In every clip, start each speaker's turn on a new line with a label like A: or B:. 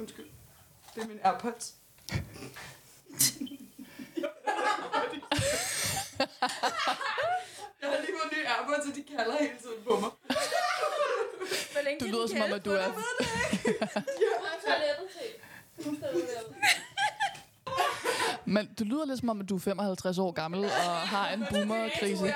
A: Undskyld. Det er min AirPods. Jeg har lige fået nye AirPods, og de kalder hele tiden på mig.
B: Hvor længe
C: Du lyder som om, at du er...
B: dig? Toilettet til. Nu står du derude.
C: Men du lyder lidt som om, at du er 55 år gammel og har en boomer-krise.
A: Jeg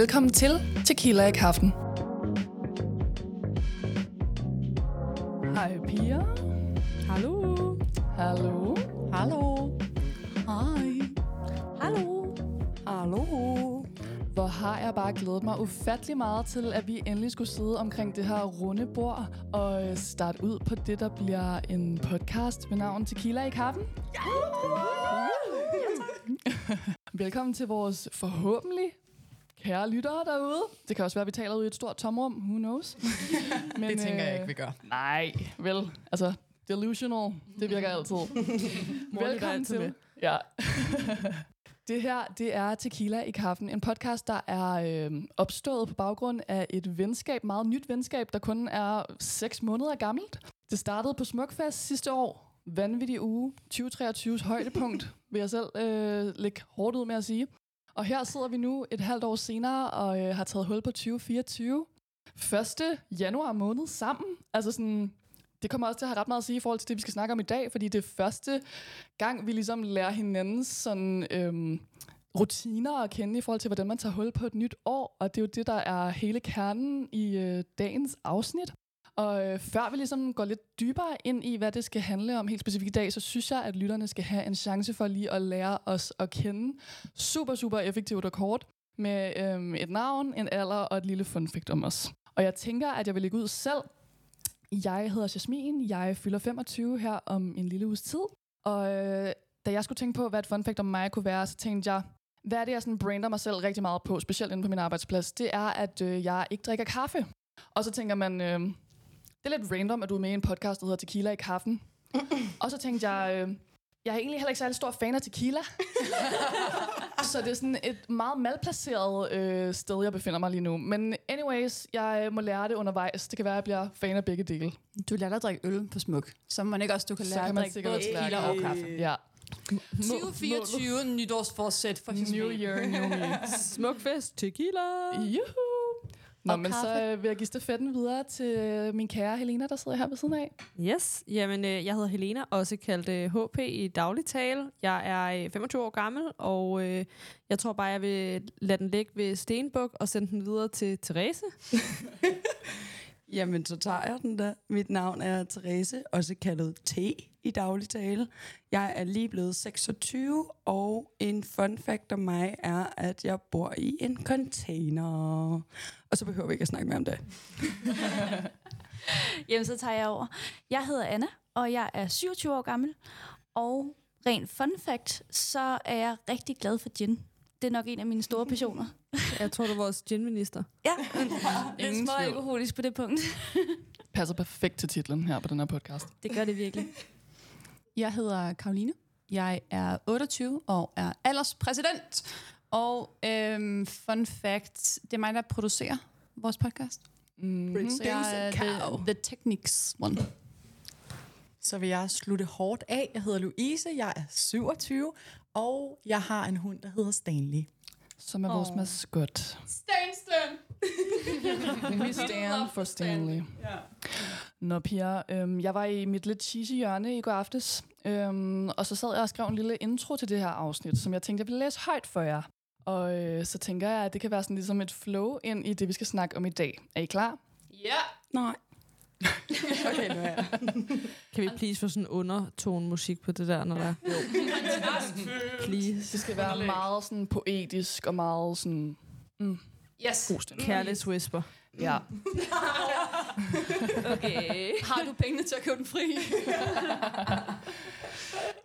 C: Velkommen til Tequila i kaffen. Hej piger.
B: Hallo.
C: Hallo.
B: Hallo.
C: Hej.
B: Hallo.
A: Hallo.
C: Hvor har jeg bare glædet mig ufattelig meget til, at vi endelig skulle sidde omkring det her runde bord og øh, starte ud på det, der bliver en podcast med navn Tequila i kaffen. Ja! Velkommen til vores forhåbentlig kære lyttere derude. Det kan også være, at vi taler ud i et stort tomrum. Who knows? Men,
D: Det tænker jeg
C: øh,
D: ikke, vi gør.
C: Nej, vel. Altså, delusional. Det virker altid. Velkommen
D: altid
C: til.
D: med.
C: Ja. det her, det er Tequila i kaffen. En podcast, der er øh, opstået på baggrund af et venskab, meget nyt venskab, der kun er 6 måneder gammelt. Det startede på Smukfest sidste år. Vanvittig uge. 2023's højdepunkt, vil jeg selv øh, lægge hårdt ud med at sige. Og her sidder vi nu et halvt år senere og øh, har taget hul på 2024. 1. januar måned sammen. Altså sådan, det kommer også til at have ret meget at sige i forhold til det, vi skal snakke om i dag, fordi det er første gang, vi ligesom lærer hinandens sådan, øhm, rutiner at kende i forhold til, hvordan man tager hul på et nyt år, og det er jo det, der er hele kernen i øh, dagens afsnit. Og øh, før vi ligesom går lidt dybere ind i, hvad det skal handle om helt specifikt i dag, så synes jeg, at lytterne skal have en chance for lige at lære os at kende super, super effektivt og kort med øhm, et navn, en alder og et lille fun fact om os. Og jeg tænker, at jeg vil lægge ud selv. Jeg hedder Jasmin, jeg fylder 25 her om en lille uges tid. Og øh, da jeg skulle tænke på, hvad et fun fact om mig kunne være, så tænkte jeg, hvad er det, jeg sådan brander mig selv rigtig meget på, specielt inde på min arbejdsplads, det er, at øh, jeg ikke drikker kaffe. Og så tænker man, øh, det er lidt random, at du er med i en podcast, der hedder Tequila i kaffen. og så tænkte jeg, øh, jeg er egentlig heller ikke særlig stor fan af tequila. så det er sådan et meget malplaceret øh, sted, jeg befinder mig lige nu. Men anyways, jeg må lære det undervejs. Det kan være, at jeg bliver fan af begge dele.
D: Du lader dig at drikke øl på smuk. Så man ikke også, du kan lære
C: kan
D: at drikke
C: sikkert
D: både tequila og
C: kaffe.
D: kaffe.
C: Ja.
D: 2024 nytårsforsæt for
C: New year, new me.
B: Smukfest. Tequila.
C: Juhu! Nå, men
D: kaffe.
C: så øh, vil jeg give stafetten videre til øh, min kære Helena, der sidder her ved siden af.
E: Yes, jamen øh, jeg hedder Helena, også kaldt øh, HP i daglig tale. Jeg er øh, 25 år gammel, og øh, jeg tror bare, jeg vil lade den ligge ved Stenbuk og sende den videre til Therese.
A: Jamen, så tager jeg den da. Mit navn er Therese, også kaldet T i daglig tale. Jeg er lige blevet 26, og en fun fact om mig er, at jeg bor i en container. Og så behøver vi ikke at snakke mere om det.
B: Jamen, så tager jeg over. Jeg hedder Anna, og jeg er 27 år gammel. Og rent fun fact, så er jeg rigtig glad for gin. Det er nok en af mine store passioner.
E: Jeg tror, du er vores ginminister.
B: Ja, lidt
C: Ingen
B: små alkoholisk på det punkt.
C: Passer perfekt til titlen her på den her podcast.
B: Det gør det virkelig.
D: Jeg hedder Karoline. Jeg er 28 og er alderspræsident. Og øhm, fun fact, det er mig, der producerer vores podcast.
C: Mm-hmm.
D: Så jeg er the, the techniques one.
F: Så vil jeg slutte hårdt af. Jeg hedder Louise, jeg er 27, og jeg har en hund, der hedder Stanley.
C: Som er vores
F: Åh.
C: maskot.
F: Stansten!
C: We stand for Stanley.
F: Ja.
C: Nå, Pia, øhm, jeg var i mit lidt cheesy hjørne i går aftes, øhm, og så sad jeg og skrev en lille intro til det her afsnit, som jeg tænkte, jeg ville læse højt for jer. Og øh, så tænker jeg, at det kan være sådan ligesom et flow ind i det, vi skal snakke om i dag. Er I klar?
D: Ja.
A: Nej. okay, nu er jeg.
E: Kan vi please få sådan undertone musik på det der, når der er? Jo. please.
C: Det skal være meget sådan poetisk og meget sådan... Mm,
D: Yes.
C: stemning.
E: Careless whisper.
C: Ja.
B: Okay.
D: Har du pengene til at købe den fri?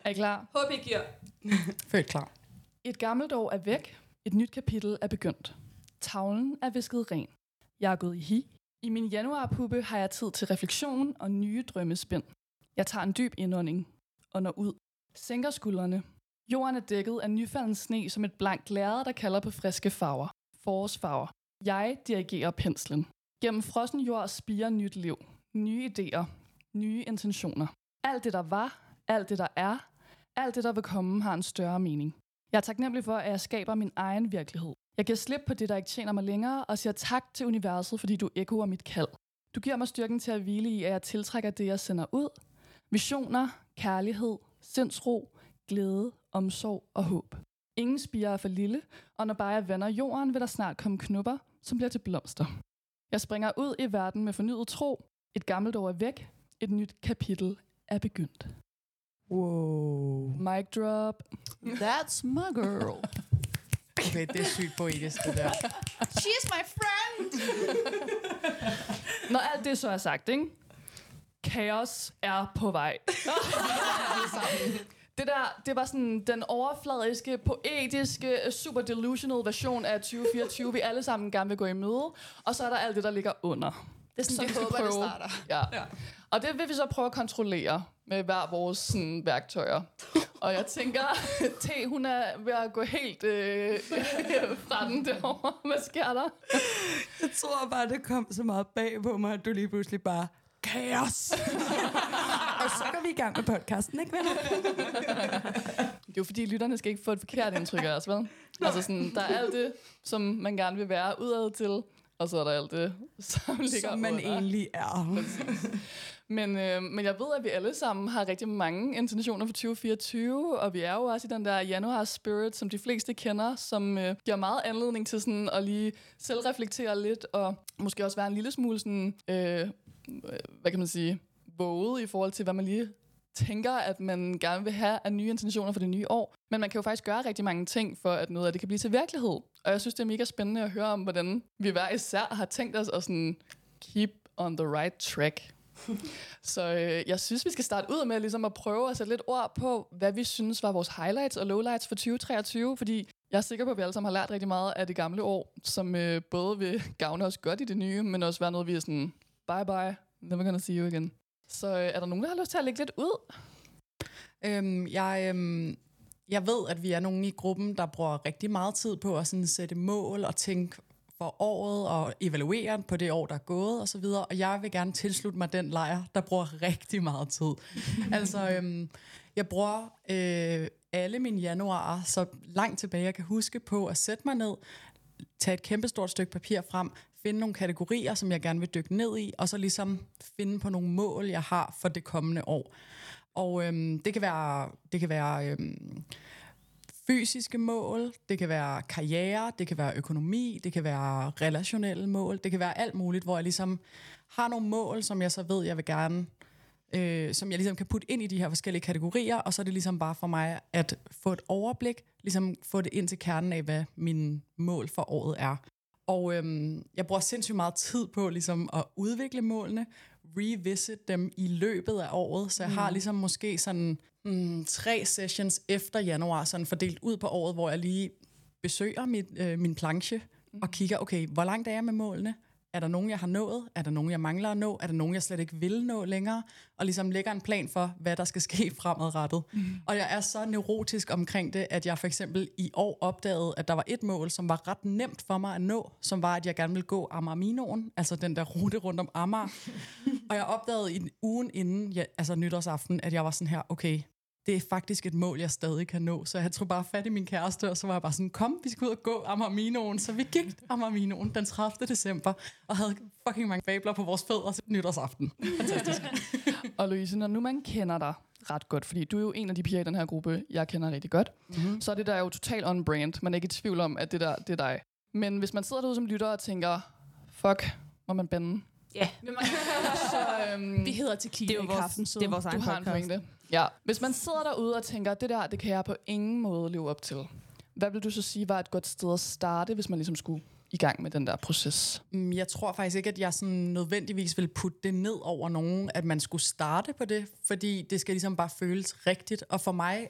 C: Er I klar?
D: HP gear.
F: Følt klar.
C: Et gammelt år er væk. Et nyt kapitel er begyndt. Tavlen er visket ren. Jeg er gået i hi. I min januarpuppe har jeg tid til refleksion og nye drømmespind. Jeg tager en dyb indånding og når ud. Sænker skuldrene. Jorden er dækket af nyfalden sne som et blankt lærred, der kalder på friske farver. Forårsfarver. Jeg dirigerer penslen. Gennem frossen jord spiger nyt liv. Nye idéer. Nye intentioner. Alt det, der var, alt det, der er, alt det, der vil komme, har en større mening. Jeg er taknemmelig for, at jeg skaber min egen virkelighed. Jeg giver slip på det, der ikke tjener mig længere, og siger tak til universet, fordi du ekoer mit kald. Du giver mig styrken til at hvile i, at jeg tiltrækker det, jeg sender ud. Visioner, kærlighed, sindsro, glæde, omsorg og håb. Ingen spiger er for lille, og når bare jeg vender jorden, vil der snart komme knupper, som bliver til blomster. Jeg springer ud i verden med fornyet tro. Et gammelt år er væk. Et nyt kapitel er begyndt.
A: Wow.
C: Mic drop.
D: That's my girl.
F: Okay, det er sygt poetisk, det der.
D: She's my friend.
C: Når alt det så er sagt, ikke? Kaos er på vej. det der, det var sådan den overfladiske, poetiske, super delusional version af 2024, vi alle sammen gerne vil gå i møde. Og så er der alt det, der ligger under.
D: Det er sådan,
C: Som
D: vi
C: vi
D: håber,
C: prøver.
D: det starter.
C: Ja. ja. Og det vil vi så prøve at kontrollere med hver vores sådan, værktøjer. Og jeg tænker, T, hun er ved at gå helt øh, fra den derovre. Hvad sker der?
A: Jeg tror bare, det kom så meget bag på mig, at du lige pludselig bare, kaos! og så går vi i gang med podcasten, ikke venner?
C: Det er jo fordi, lytterne skal ikke få et forkert indtryk af os, vel? Altså sådan, der er alt det, som man gerne vil være udad til, og så er der alt det, som ligger
A: Som man
C: under.
A: egentlig er.
C: Men, øh, men jeg ved, at vi alle sammen har rigtig mange intentioner for 2024, og vi er jo også i den der januar spirit, som de fleste kender, som øh, giver meget anledning til sådan at lige selvreflektere lidt, og måske også være en lille smule sådan, øh, hvad kan man sige, våget i forhold til, hvad man lige tænker, at man gerne vil have af nye intentioner for det nye år. Men man kan jo faktisk gøre rigtig mange ting, for at noget af det kan blive til virkelighed. Og jeg synes, det er mega spændende at høre om, hvordan vi hver især har tænkt os at sådan keep on the right track. Så øh, jeg synes, vi skal starte ud med ligesom at prøve at sætte lidt ord på, hvad vi synes var vores highlights og lowlights for 2023, fordi jeg er sikker på, at vi alle sammen har lært rigtig meget af det gamle år, som øh, både vil gavne os godt i det nye, men også være noget, vi er sådan, bye bye, never gonna see you again. Så øh, er der nogen, der har lyst til at lægge lidt ud?
F: Øhm, jeg, øhm, jeg ved, at vi er nogen i gruppen, der bruger rigtig meget tid på at sådan sætte mål og tænke for året og evaluere på det år, der er gået og så videre. Og jeg vil gerne tilslutte mig den lejr, der bruger rigtig meget tid. altså, øhm, jeg bruger øh, alle mine januarer så langt tilbage, jeg kan huske på at sætte mig ned, tage et kæmpestort stykke papir frem, finde nogle kategorier, som jeg gerne vil dykke ned i, og så ligesom finde på nogle mål, jeg har for det kommende år. Og øhm, det kan være, det kan være øhm, fysiske mål, det kan være karriere, det kan være økonomi, det kan være relationelle mål, det kan være alt muligt, hvor jeg ligesom har nogle mål, som jeg så ved, jeg vil gerne, øh, som jeg ligesom kan putte ind i de her forskellige kategorier, og så er det ligesom bare for mig at få et overblik, ligesom få det ind til kernen af, hvad mine mål for året er. Og øhm, jeg bruger sindssygt meget tid på ligesom at udvikle målene, revisit dem i løbet af året, så jeg har ligesom måske sådan mm, tre sessions efter januar, sådan fordelt ud på året, hvor jeg lige besøger mit, øh, min planche og kigger, okay, hvor langt er jeg med målene? Er der nogen, jeg har nået? Er der nogen, jeg mangler at nå? Er der nogen, jeg slet ikke vil nå længere? Og ligesom lægger en plan for, hvad der skal ske fremadrettet. Mm. Og jeg er så neurotisk omkring det, at jeg for eksempel i år opdagede, at der var et mål, som var ret nemt for mig at nå, som var, at jeg gerne ville gå Amager-Minoen, altså den der rute rundt om Amager. og jeg opdagede i ugen inden, ja, altså nytårsaften, at jeg var sådan her, okay, det er faktisk et mål, jeg stadig kan nå. Så jeg tog bare fat i min kæreste, og så var jeg bare sådan, kom, vi skal ud og gå Amager-Minoen. Så vi gik Amager-Minoen den 30. december, og havde fucking mange fabler på vores fødder til nytårsaften. Fantastisk.
C: Og Louise, når nu man kender dig ret godt, fordi du er jo en af de piger i den her gruppe, jeg kender rigtig godt, mm-hmm. så er det der jo totalt on-brand. Man er ikke i tvivl om, at det der det er dig. Men hvis man sidder derude som lytter og tænker, fuck, må man bande?
E: Ja.
C: så øhm,
D: Vi hedder Tequila
E: Det er jo
D: i
E: vores,
D: kaffen, så
E: det er vores
C: du
E: egen
C: har en
E: podcast.
C: pointe. Ja. Hvis man sidder derude og tænker, det der, det kan jeg på ingen måde leve op til. Hvad vil du så sige var et godt sted at starte, hvis man ligesom skulle i gang med den der proces?
F: Mm, Jeg tror faktisk ikke, at jeg sådan nødvendigvis vil putte det ned over nogen, at man skulle starte på det, fordi det skal ligesom bare føles rigtigt. Og for mig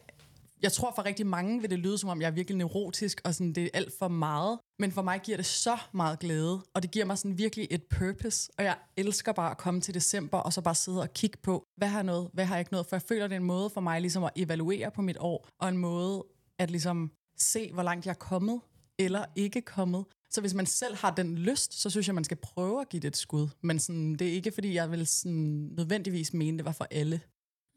F: jeg tror for rigtig mange vil det lyde, som om jeg er virkelig neurotisk, og sådan, det er alt for meget. Men for mig giver det så meget glæde, og det giver mig sådan virkelig et purpose. Og jeg elsker bare at komme til december, og så bare sidde og kigge på, hvad har jeg noget, hvad har jeg ikke noget. For jeg føler, det er en måde for mig ligesom at evaluere på mit år, og en måde at ligesom se, hvor langt jeg er kommet, eller ikke kommet. Så hvis man selv har den lyst, så synes jeg, man skal prøve at give det et skud. Men sådan, det er ikke, fordi jeg vil sådan nødvendigvis mene, det var for alle.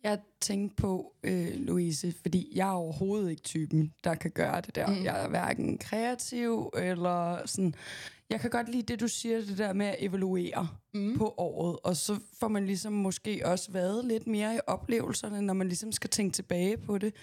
A: Jeg tænkte på, øh, Louise, fordi jeg er overhovedet ikke typen, der kan gøre det der. Mm. Jeg er hverken kreativ eller sådan... Jeg kan godt lide det, du siger, det der med at evaluere mm. på året, og så får man ligesom måske også været lidt mere i oplevelserne, når man ligesom skal tænke tilbage på det.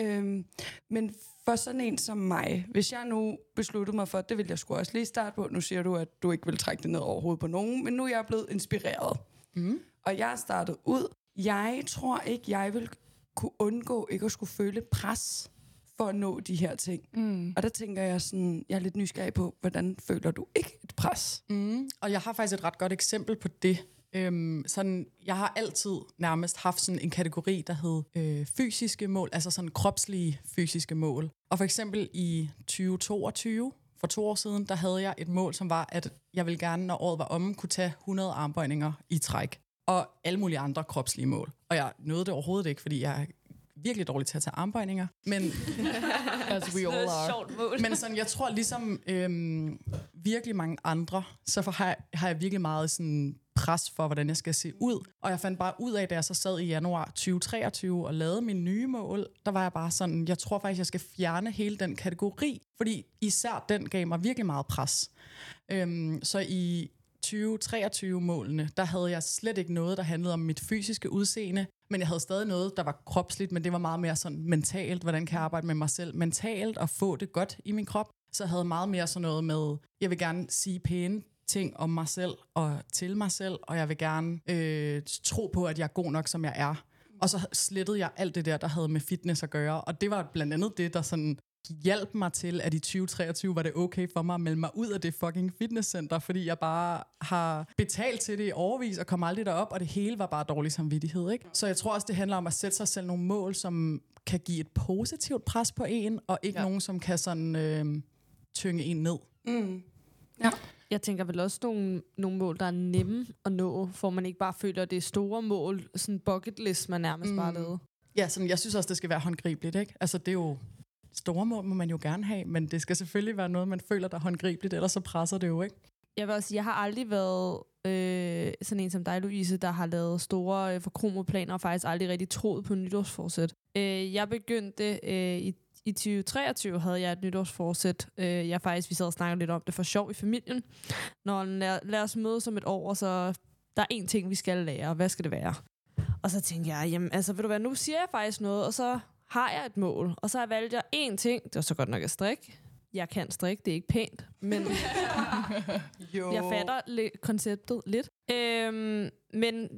A: Øhm, men for sådan en som mig, hvis jeg nu besluttede mig for, det vil jeg sgu også lige starte på, nu siger du, at du ikke vil trække det ned overhovedet på nogen, men nu er jeg blevet inspireret. Mm. Og jeg startet ud. Jeg tror ikke, jeg vil kunne undgå ikke at skulle føle pres for at nå de her ting. Mm. Og der tænker jeg sådan, jeg er lidt nysgerrig på, hvordan føler du ikke et pres?
F: Mm. Og jeg har faktisk et ret godt eksempel på det. Øhm, sådan, jeg har altid nærmest haft sådan en kategori, der hed øh, fysiske mål, altså sådan kropslige fysiske mål. Og for eksempel i 2022, for to år siden, der havde jeg et mål, som var, at jeg ville gerne, når året var omme, kunne tage 100 armbøjninger i træk. Og alle mulige andre kropslige mål. Og jeg nåede det overhovedet ikke, fordi jeg er virkelig dårlig til at tage armbøjninger. Men,
C: As we all are.
F: Men sådan, jeg tror ligesom øhm, virkelig mange andre, så har jeg, har jeg virkelig meget sådan pres for, hvordan jeg skal se ud. Og jeg fandt bare ud af, da jeg så sad i januar 2023 og lavede mine nye mål, der var jeg bare sådan, jeg tror faktisk, jeg skal fjerne hele den kategori, fordi især den gav mig virkelig meget pres. Øhm, så i 2023-målene, der havde jeg slet ikke noget, der handlede om mit fysiske udseende, men jeg havde stadig noget, der var kropsligt, men det var meget mere sådan mentalt, hvordan kan jeg arbejde med mig selv mentalt og få det godt i min krop. Så jeg havde meget mere sådan noget med, jeg vil gerne sige pæne ting om mig selv og til mig selv, og jeg vil gerne øh, tro på, at jeg er god nok, som jeg er. Og så slettede jeg alt det der, der havde med fitness at gøre, og det var blandt andet det, der sådan hjalp mig til, at i 2023 var det okay for mig at melde mig ud af det fucking fitnesscenter, fordi jeg bare har betalt til det i overvis og kom aldrig derop, og det hele var bare dårlig samvittighed. Ikke? Så jeg tror også, det handler om at sætte sig selv nogle mål, som kan give et positivt pres på en, og ikke ja. nogen, som kan sådan øh, tynge en ned.
A: Mm.
E: Jeg tænker vel også nogle, nogle mål, der er nemme at nå, for man ikke bare føler, at det er store mål, sådan bucket list, man nærmest mm. bare lavede.
F: Ja, sådan, jeg synes også, det skal være håndgribeligt. Ikke? Altså, det er jo store mål, må man jo gerne have, men det skal selvfølgelig være noget, man føler, der er håndgribeligt, ellers så presser det jo, ikke?
E: Jeg vil også sige, jeg har aldrig været øh, sådan en som dig, Louise, der har lavet store øh, forkromede planer og faktisk aldrig rigtig troet på nytårsforsæt. Øh, jeg begyndte øh, i, i 2023, havde jeg et nytårsforsæt. Øh, jeg faktisk, vi sad og snakkede lidt om det for sjov i familien. Når lad, lad os mødes om et år, og så der er én ting, vi skal lære, hvad skal det være? Og så tænkte jeg, jamen altså, ved du hvad, nu siger jeg faktisk noget, og så har jeg et mål, og så har jeg valgt jeg én ting. Det var så godt nok at strikke. Jeg kan strikke, det er ikke pænt, men
A: Jo.
E: jeg fatter li- konceptet lidt. Øhm, men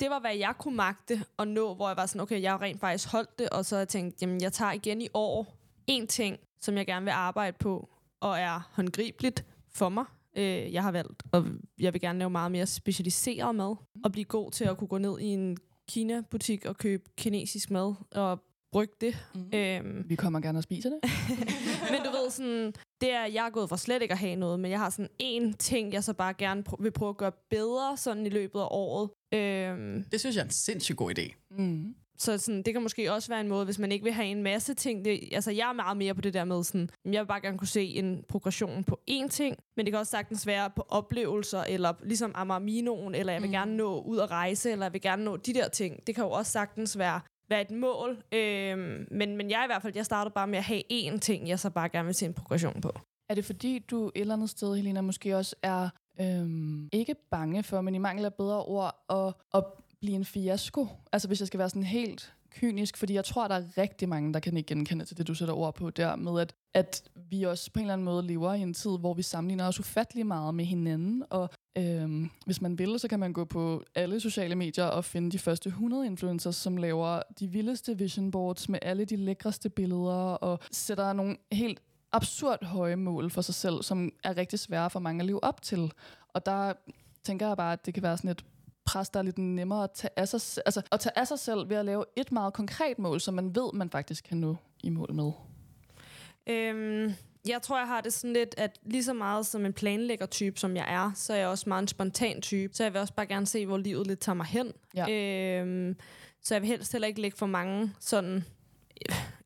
E: det var, hvad jeg kunne magte at nå, hvor jeg var sådan, okay, jeg har rent faktisk holdt det, og så har jeg tænkt, jamen, jeg tager igen i år en ting, som jeg gerne vil arbejde på, og er håndgribeligt for mig. Øh, jeg har valgt, og jeg vil gerne lave meget mere specialiseret mad, og blive god til at kunne gå ned i en Kina-butik og købe kinesisk mad, og brygge det. Mm. Øhm,
C: Vi kommer gerne og spiser det.
E: men du ved sådan, det er, jeg er gået for slet ikke at have noget, men jeg har sådan en ting, jeg så bare gerne pr- vil prøve at gøre bedre sådan i løbet af året. Øhm,
F: Det synes jeg er en sindssygt god idé.
C: Mm.
E: så sådan, det kan måske også være en måde, hvis man ikke vil have en masse ting. Det, altså, jeg er meget mere på det der med sådan, jeg vil bare gerne kunne se en progression på én ting, men det kan også sagtens være på oplevelser, eller ligesom Amarminoen, eller jeg vil mm. gerne nå ud at rejse, eller jeg vil gerne nå de der ting. Det kan jo også sagtens være være et mål. Øh, men, men jeg i hvert fald, jeg startede bare med at have én ting, jeg så bare gerne vil se en progression på.
C: Er det fordi, du et eller andet sted, Helena, måske også er øhm, ikke bange for, men i mangel af bedre ord, at, at blive en fiasko? Altså hvis jeg skal være sådan helt kynisk, fordi jeg tror, der er rigtig mange, der kan ikke genkende til det, du sætter ord på der, med at, at vi også på en eller anden måde lever i en tid, hvor vi sammenligner os ufattelig meget med hinanden, og øhm, hvis man vil, så kan man gå på alle sociale medier og finde de første 100 influencers, som laver de vildeste vision boards med alle de lækreste billeder, og sætter nogle helt absurd høje mål for sig selv, som er rigtig svære for mange at leve op til. Og der tænker jeg bare, at det kan være sådan et pres, der er lidt nemmere at tage af sig, altså, at tage af sig selv ved at lave et meget konkret mål, som man ved, man faktisk kan nå i mål med?
E: Øhm, jeg tror, jeg har det sådan lidt, at lige så meget som en planlægger-type, som jeg er, så er jeg også meget en spontan type. Så jeg vil også bare gerne se, hvor livet lidt tager mig hen.
C: Ja.
E: Øhm, så jeg vil helst heller ikke lægge for mange sådan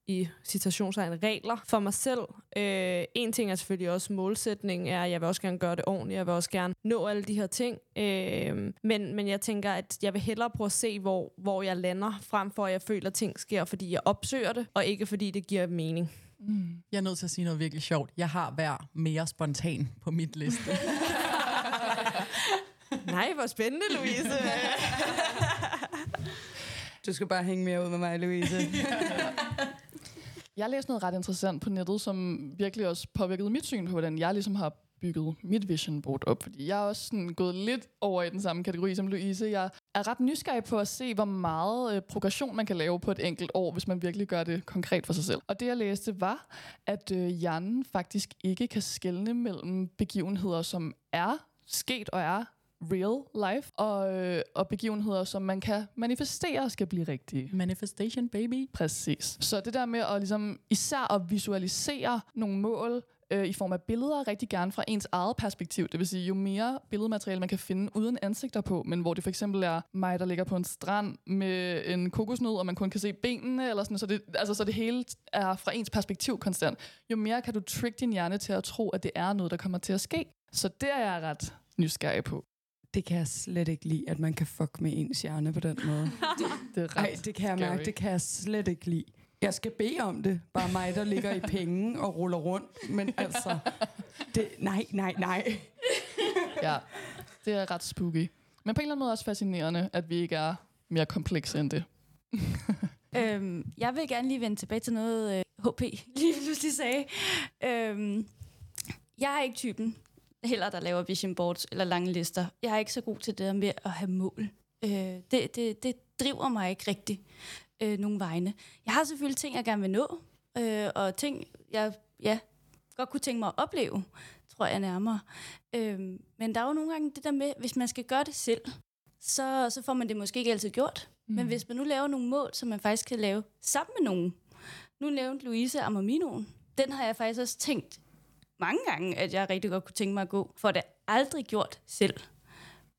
E: i citationstegn regler for mig selv. Øh, en ting er selvfølgelig også målsætningen, er, at jeg vil også gerne gøre det ordentligt. Jeg vil også gerne nå alle de her ting. Øh, men, men jeg tænker, at jeg vil hellere prøve at se, hvor, hvor jeg lander, frem for at jeg føler, at ting sker, fordi jeg opsøger det, og ikke fordi det giver mening.
C: Mm.
F: Jeg er nødt til at sige noget virkelig sjovt. Jeg har hver mere spontan på mit liste.
E: Nej, hvor spændende, Louise.
A: Du skal bare hænge mere ud med mig, Louise.
C: Jeg læste noget ret interessant på nettet, som virkelig også påvirkede mit syn på, hvordan jeg ligesom har bygget mit vision board op. Fordi jeg er også sådan gået lidt over i den samme kategori som Louise. Jeg er ret nysgerrig på at se, hvor meget øh, progression man kan lave på et enkelt år, hvis man virkelig gør det konkret for sig selv. Og det, jeg læste, var, at øh, hjernen faktisk ikke kan skelne mellem begivenheder, som er sket og er real life, og, øh, og begivenheder, som man kan manifestere skal blive rigtige.
F: Manifestation, baby.
C: Præcis. Så det der med at ligesom, især at visualisere nogle mål øh, i form af billeder, rigtig gerne fra ens eget perspektiv. Det vil sige, jo mere billedmateriale man kan finde uden ansigter på, men hvor det for eksempel er mig, der ligger på en strand med en kokosnød, og man kun kan se benene, eller sådan, så, det, altså, så det hele er fra ens perspektiv konstant. Jo mere kan du trick din hjerne til at tro, at det er noget, der kommer til at ske. Så det er jeg ret nysgerrig på.
A: Det kan jeg slet ikke lide, at man kan fuck med ens hjerne på den måde.
C: Det er ret
A: Nej, det kan jeg
C: scary.
A: mærke, det kan jeg slet ikke lide. Jeg skal bede om det. Bare mig, der ligger i penge og ruller rundt. Men altså, det, nej, nej, nej.
C: Ja, det er ret spooky. Men på en eller anden måde også fascinerende, at vi ikke er mere komplekse end det.
B: Øhm, jeg vil gerne lige vende tilbage til noget, øh, HP lige pludselig sagde. Øhm, jeg er ikke typen heller, der laver vision boards eller lange lister. Jeg er ikke så god til det der med at have mål. Øh, det, det, det driver mig ikke rigtig øh, nogen vegne. Jeg har selvfølgelig ting, jeg gerne vil nå, øh, og ting, jeg ja, godt kunne tænke mig at opleve, tror jeg nærmere. Øh, men der er jo nogle gange det der med, hvis man skal gøre det selv, så, så får man det måske ikke altid gjort. Mm. Men hvis man nu laver nogle mål, som man faktisk kan lave sammen med nogen. Nu nævnte Louise Amaminoen. Den har jeg faktisk også tænkt mange gange, at jeg rigtig godt kunne tænke mig at gå, for det aldrig gjort selv.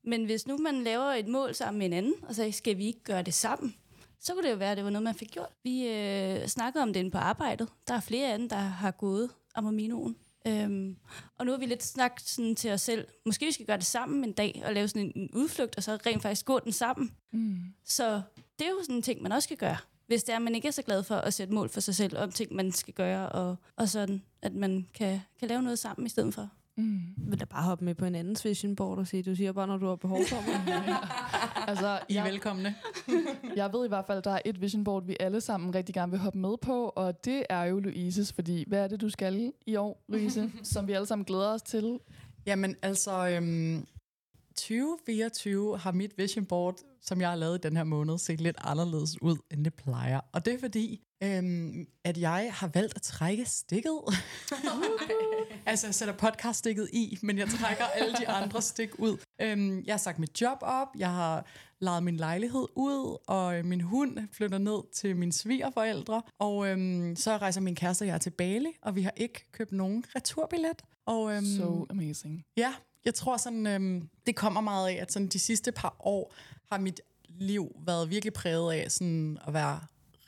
B: Men hvis nu man laver et mål sammen med en anden, og så skal vi ikke gøre det sammen, så kunne det jo være, at det var noget, man fik gjort. Vi øh, snakkede om det inde på arbejdet. Der er flere dem, der har gået Amaminoen. Øhm, og nu har vi lidt snakket sådan til os selv. Måske vi skal gøre det sammen en dag, og lave sådan en, en udflugt, og så rent faktisk gå den sammen.
C: Mm.
B: Så det er jo sådan en ting, man også skal gøre. Hvis det er, at man ikke er så glad for at sætte mål for sig selv, om ting, man skal gøre, og, og sådan, at man kan, kan lave noget sammen i stedet for.
C: Mm.
E: vil da bare hoppe med på en andens vision board og sige, du siger bare, når du har behov for mig.
C: Altså,
F: I er
C: jeg,
F: velkomne.
C: jeg ved i hvert fald, at der er et vision board, vi alle sammen rigtig gerne vil hoppe med på, og det er jo Louises, fordi hvad er det, du skal i år, Louise, som vi alle sammen glæder os til?
F: Jamen altså, øhm, 2024 har mit vision board, som jeg har lavet i den her måned, set lidt anderledes ud, end det plejer. Og det er fordi, øhm, at jeg har valgt at trække stikket. altså, jeg sætter podcaststikket i, men jeg trækker alle de andre stik ud. Øhm, jeg har sagt mit job op, jeg har lejet min lejlighed ud, og øh, min hund flytter ned til mine svigerforældre. Og øhm, så rejser min kæreste og jeg til Bali, og vi har ikke købt nogen returbillet. Og, øhm,
C: So amazing.
F: Ja, jeg tror sådan, øhm, det kommer meget af, at sådan de sidste par år har mit liv været virkelig præget af sådan at være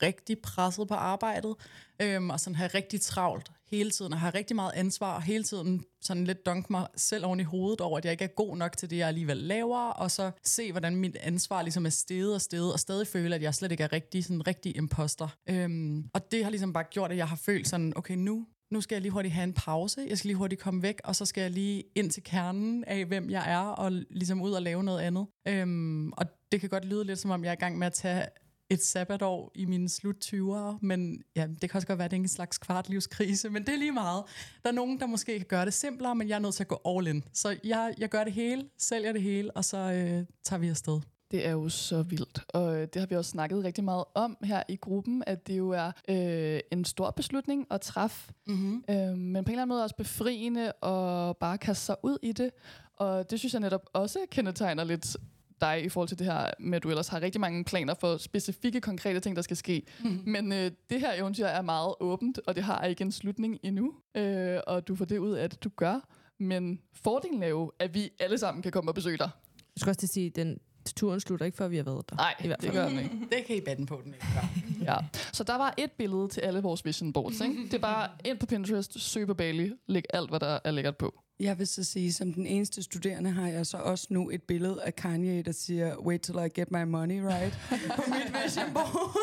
F: rigtig presset på arbejdet, øhm, og sådan have rigtig travlt hele tiden, og have rigtig meget ansvar, og hele tiden sådan lidt dunk mig selv oven i hovedet over, at jeg ikke er god nok til det, jeg alligevel laver, og så se, hvordan mit ansvar ligesom er steget og steget, og stadig føle, at jeg slet ikke er rigtig, sådan rigtig imposter. Øhm, og det har ligesom bare gjort, at jeg har følt sådan, okay, nu nu skal jeg lige hurtigt have en pause, jeg skal lige hurtigt komme væk, og så skal jeg lige ind til kernen af, hvem jeg er, og ligesom ud og lave noget andet. Øhm, og det kan godt lyde lidt, som om jeg er i gang med at tage et sabbatår i mine slut 20'ere, men ja, det kan også godt være, at det er en slags kvartlivskrise, men det er lige meget. Der er nogen, der måske kan gøre det simplere, men jeg er nødt til at gå all in. Så jeg, jeg gør det hele, sælger det hele, og så øh, tager vi afsted.
C: Det er jo så vildt, og øh, det har vi også snakket rigtig meget om her i gruppen, at det jo er øh, en stor beslutning at træffe,
F: Mm-hmm.
C: øh, men på en eller anden måde også befriende og bare kaste sig ud i det. Og det synes jeg netop også kendetegner lidt dig i forhold til det her med, at du ellers har rigtig mange planer for specifikke, konkrete ting, der skal ske. Mm. Men øh, det her eventyr er meget åbent, og det har ikke en slutning endnu. Øh, og du får det ud af det, du gør. Men fordelen er jo, at vi alle sammen kan komme og besøge dig.
E: Jeg skal også til at sige, den turen slutter ikke, før vi har været der.
C: Nej,
E: I hvert
C: det
E: fald.
C: gør den ikke.
F: Det kan I bande på den ikke.
C: Ja. Så der var et billede til alle vores vision boards. Ikke? Det er bare ind på Pinterest, søg på Bali, læg alt, hvad der er lækkert på.
A: Jeg vil så sige, som den eneste studerende har jeg så også nu et billede af Kanye, der siger, wait till I get my money right, på mit vision board.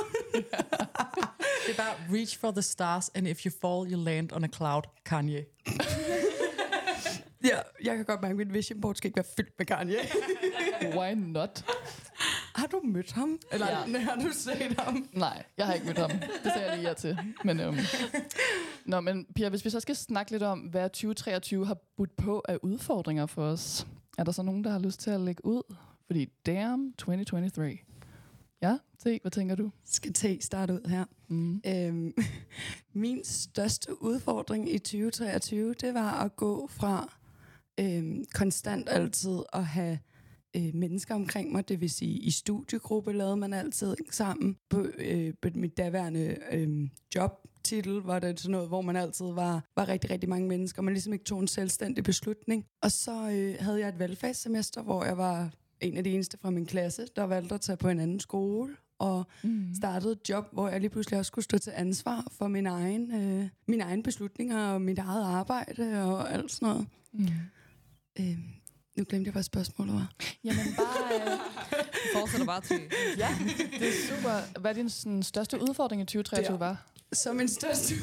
F: Det er bare reach for the stars, and if you fall, you land on a cloud. Kanye.
A: ja, jeg kan godt mærke, at mit vision board skal ikke være fyldt med Kanye.
C: Why not?
A: har du mødt ham? Eller ja. har du set ham?
C: Nej, jeg har ikke mødt ham. Det sagde jeg lige ja til. Men, øhm. Nå, men Pia, hvis vi så skal snakke lidt om, hvad 2023 har budt på af udfordringer for os, er der så nogen, der har lyst til at lægge ud? Fordi damn 2023. Ja, se, hvad tænker du?
A: Skal te starte ud her.
C: Mm.
A: Øhm, min største udfordring i 2023, det var at gå fra øhm, konstant altid at have øh, mennesker omkring mig. Det vil sige, i studiegruppe lavede man altid sammen. På, øh, på mit daværende øh, jobtitel var det sådan noget, hvor man altid var, var rigtig, rigtig mange mennesker. Man ligesom ikke tog en selvstændig beslutning. Og så øh, havde jeg et valgfagssemester, hvor jeg var en af de eneste fra min klasse, der valgte at tage på en anden skole og mm. startede et job, hvor jeg lige pludselig også skulle stå til ansvar for min egen, øh, mine egne beslutninger og mit eget arbejde og alt sådan noget.
C: Mm.
A: Øh, nu glemte jeg, hvad spørgsmålet var.
C: Jamen bare... Øh,
E: fortsætter bare til.
C: ja, det er super. Hvad er din sådan, største udfordring i 2023
A: Det
C: var?
A: Så min største...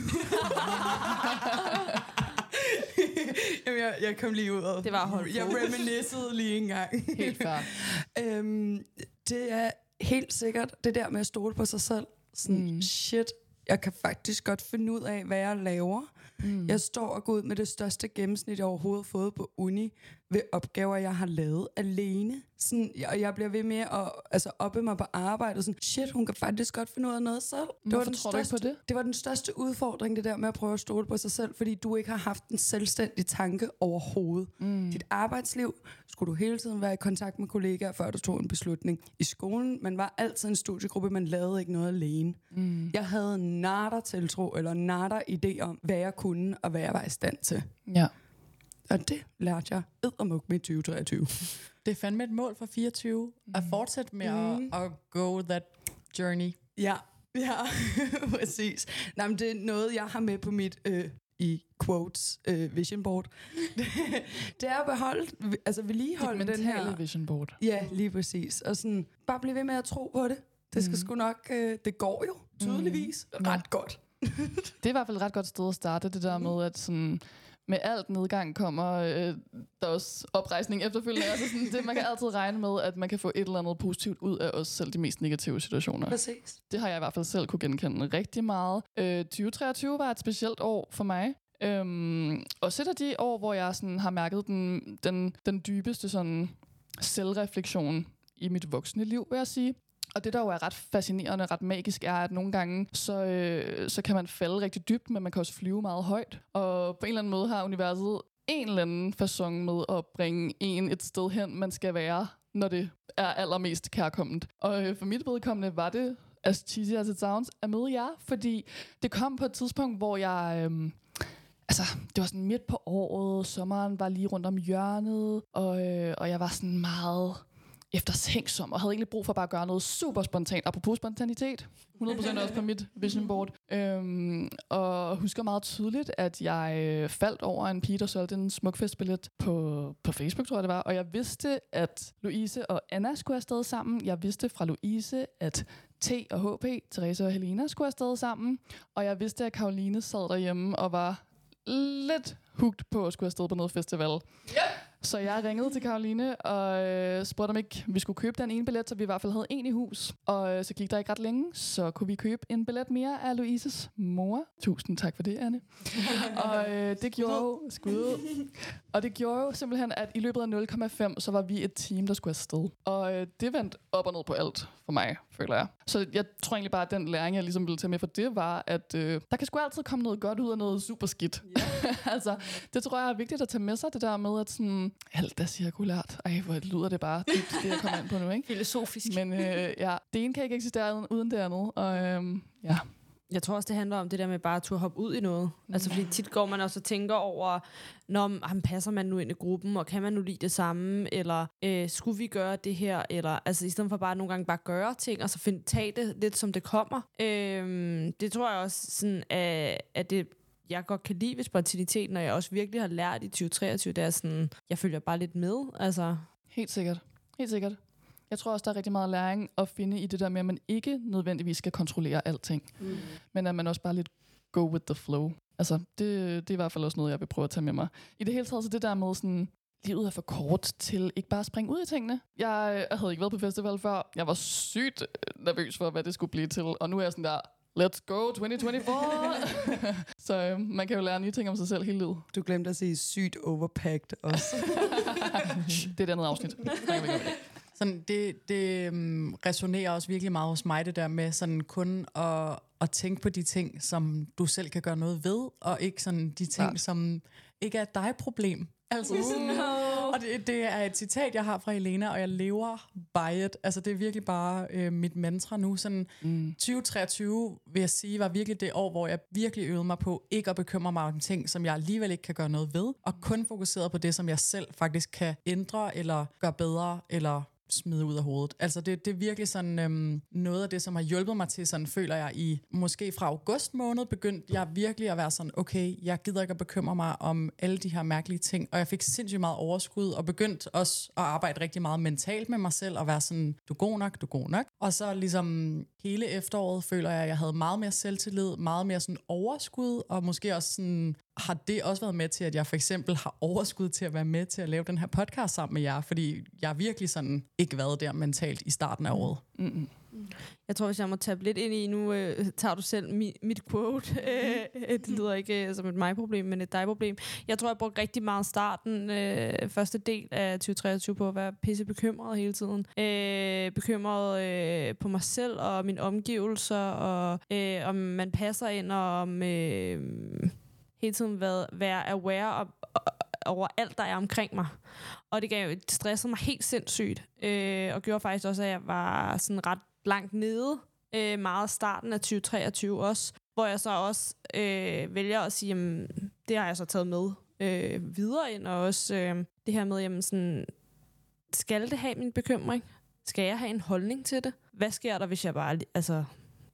A: Jamen, jeg, jeg kom lige ud og...
E: Det var at holde
A: Jeg reminiscede lige en gang.
C: Helt fair.
A: øhm, det er helt sikkert det der med at stole på sig selv. Sådan,
C: mm.
A: shit, jeg kan faktisk godt finde ud af, hvad jeg laver.
C: Mm.
A: Jeg står og går ud med det største gennemsnit, jeg overhovedet har fået på uni, ved opgaver, jeg har lavet alene. Sådan, og jeg bliver ved med at altså, oppe mig på arbejdet. Sådan, shit, hun kan faktisk godt finde ud af noget selv.
C: Hvorfor
A: den
C: tror du ikke på det?
A: Det var den største udfordring, det der med at prøve at stole på sig selv, fordi du ikke har haft en selvstændig tanke overhovedet.
C: Mm.
A: Dit arbejdsliv skulle du hele tiden være i kontakt med kollegaer, før du tog en beslutning. I skolen, man var altid en studiegruppe, man lavede ikke noget alene.
C: Mm.
A: Jeg havde nader tiltro, eller nader idé om, hvad jeg kunne, og hvad jeg var i stand til.
C: Ja.
A: Og det lærte jeg eddermuk med i 2023.
F: Det er fandme et mål for 24. At fortsætte med
A: Mm.
F: at, at go that journey.
A: Ja, ja, præcis. Nej, men det er noget, jeg har med på mit, øh, i quotes, øh, vision board. det er at beholde, altså vedligeholde den her...
C: vision board.
A: Ja, lige præcis. Og sådan, bare blive ved med at tro på det. Det skal
C: Mhm.
A: sgu nok, øh, det går jo tydeligvis
C: Ja.
A: ret godt.
C: Det er i hvert fald et ret godt sted at starte, det der med, at sådan, med alt nedgang kommer øh, der er også oprejsning efterfølgende. altså sådan, det, man kan altid regne med, at man kan få et eller andet positivt ud af os selv de mest negative situationer.
A: Præcis.
C: Det har jeg i hvert fald selv kunne genkende rigtig meget. Øh, 2023 var et specielt år for mig. Øhm, også et af de år, hvor jeg sådan har mærket den, den, den dybeste sådan selvreflektion i mit voksne liv, vil jeg sige. Og det, der jo er ret fascinerende, ret magisk, er, at nogle gange, så, øh, så kan man falde rigtig dybt, men man kan også flyve meget højt. Og på en eller anden måde har universet en eller anden façon med at bringe en et sted hen, man skal være, når det er allermest kærkommet. Og øh, for mit vedkommende var det, as cheesy as it sounds, at møde jer, fordi det kom på et tidspunkt, hvor jeg... Øh, altså, det var sådan midt på året, sommeren var lige rundt om hjørnet, og, øh, og jeg var sådan meget eftertænksom, og havde egentlig brug for bare at gøre noget super spontant. Apropos spontanitet, 100% også på mit vision board. Øhm, og husker meget tydeligt, at jeg øh, faldt over en pige, der solgte en smukfestbillet på, på Facebook, tror jeg det var. Og jeg vidste, at Louise og Anna skulle afsted sammen. Jeg vidste fra Louise, at T og HP, Therese og Helena, skulle afsted sammen. Og jeg vidste, at Karoline sad derhjemme og var lidt hugt på at skulle afsted på noget festival. Så jeg ringede til Karoline og øh, spurgte, om ikke vi skulle købe den ene billet, så vi i hvert fald havde en i hus. Og øh, så gik der ikke ret længe, så kunne vi købe en billet mere af Louises mor. Tusind tak for det, Anne. og øh, det gjorde jo, skud. Og det gjorde jo simpelthen, at i løbet af 0,5, så var vi et team, der skulle afsted. Og øh, det vendte op og ned på alt for mig, føler jeg. Så jeg tror egentlig bare, at den læring, jeg ligesom ville tage med for det, var, at øh, der kan sgu altid komme noget godt ud af noget super skidt. altså, det tror jeg er vigtigt at tage med sig, det der med, at sådan, alt er cirkulært. Ej, hvor lyder det bare dybt, det jeg kommer ind på nu, ikke?
B: Filosofisk.
C: Men øh, ja, det ene kan ikke eksistere uden- uden det andet. Og øhm, ja,
E: Jeg tror også, det handler om det der med bare at turde hoppe ud i noget. Mm. Altså, fordi tit går man også og tænker over, når han passer man nu ind i gruppen, og kan man nu lide det samme, eller øh, skulle vi gøre det her, eller altså i stedet for bare nogle gange bare gøre ting, og så find, tage det lidt som det kommer. Øh, det tror jeg også sådan, at, at det jeg godt kan lide ved spontaniteten, og jeg også virkelig har lært i 2023, det er sådan, jeg følger bare lidt med. Altså,
C: helt sikkert. Helt sikkert. Jeg tror også, der er rigtig meget læring at finde i det der med, at man ikke nødvendigvis skal kontrollere alting. Mm. Men at man også bare lidt go with the flow. Altså, det, det er i hvert fald også noget, jeg vil prøve at tage med mig. I det hele taget, så det der med sådan, livet er for kort til ikke bare at springe ud i tingene. Jeg havde ikke været på festival før. Jeg var sygt øh, nervøs for, hvad det skulle blive til. Og nu er jeg sådan der, let's go 2024! så øh, man kan jo lære nye ting om sig selv hele livet.
A: Du glemte at sige sygt overpacked også.
C: Det er et andet afsnit.
F: Sådan, det det um, resonerer også virkelig meget hos mig, det der med sådan kun at, at tænke på de ting, som du selv kan gøre noget ved, og ikke sådan de ting,
C: Klart.
F: som ikke er et dig-problem. Altså, sådan, og det, det er et citat, jeg har fra Helena, og jeg lever by it. Altså, det er virkelig bare øh, mit mantra nu. Sådan,
C: Mm.
F: 2023, vil jeg sige, var virkelig det år, hvor jeg virkelig øvede mig på ikke at bekymre mig om ting, som jeg alligevel ikke kan gøre noget ved, og kun fokuseret på det, som jeg selv faktisk kan ændre, eller gøre bedre, eller smide ud af hovedet. Altså det, det er virkelig sådan øhm, noget af det, som har hjulpet mig til, sådan føler jeg i, måske fra august måned, begyndte jeg virkelig at være sådan, okay, jeg gider ikke at bekymre mig om alle de her mærkelige ting, og jeg fik sindssygt meget overskud, og begyndte også at arbejde rigtig meget mentalt med mig selv, og være sådan, du er god nok, du er god nok. Og så ligesom hele efteråret føler jeg, at jeg havde meget mere selvtillid, meget mere sådan overskud, og måske også sådan, har det også været med til, at jeg for eksempel har overskud til at være med til at lave den her podcast sammen med jer, fordi jeg har virkelig sådan ikke været der mentalt i starten af året.
C: Mm-mm.
E: Jeg tror, hvis jeg må tabe lidt ind i, nu øh, tager du selv mi, mit quote. Øh, det lyder ikke øh, som et mig-problem, men et dig-problem. Jeg tror, jeg brugte rigtig meget starten, øh, første del af 2023 på at være pisse bekymret hele tiden. Øh, bekymret øh, på mig selv og mine omgivelser, og øh, om man passer ind, og om øh, hele tiden været, være aware om, over alt, der er omkring mig. Og det gav jo det stressede mig helt sindssygt. Øh, og gjorde faktisk også, at jeg var sådan ret langt nede. Øh, meget starten af 2023 også. Hvor jeg så også øh, vælger at sige, jamen, det har jeg så taget med øh, videre ind. Og også øh, det her med, jamen sådan, skal det have min bekymring? Skal jeg have en holdning til det? Hvad sker der, hvis jeg bare, altså,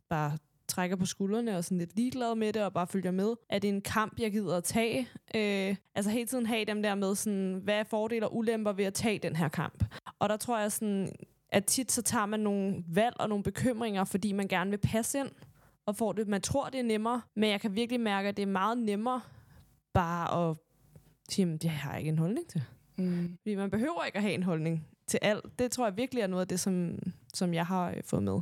E: bare trækker på skuldrene og sådan lidt ligeglad med det og bare følger med. Er det en kamp, jeg gider at tage? Øh, altså hele tiden have dem der med, sådan, hvad er fordele og ulemper ved at tage den her kamp? Og der tror jeg sådan, at tit så tager man nogle valg og nogle bekymringer, fordi man gerne vil passe ind og får det. Man tror, det er nemmere, men jeg kan virkelig mærke, at det er meget nemmere bare at sige, "Jamen, det har jeg ikke en holdning til.
C: Mm.
E: Fordi man behøver ikke at have en holdning til alt. Det tror jeg virkelig er noget af det, som, som jeg har øh, fået med.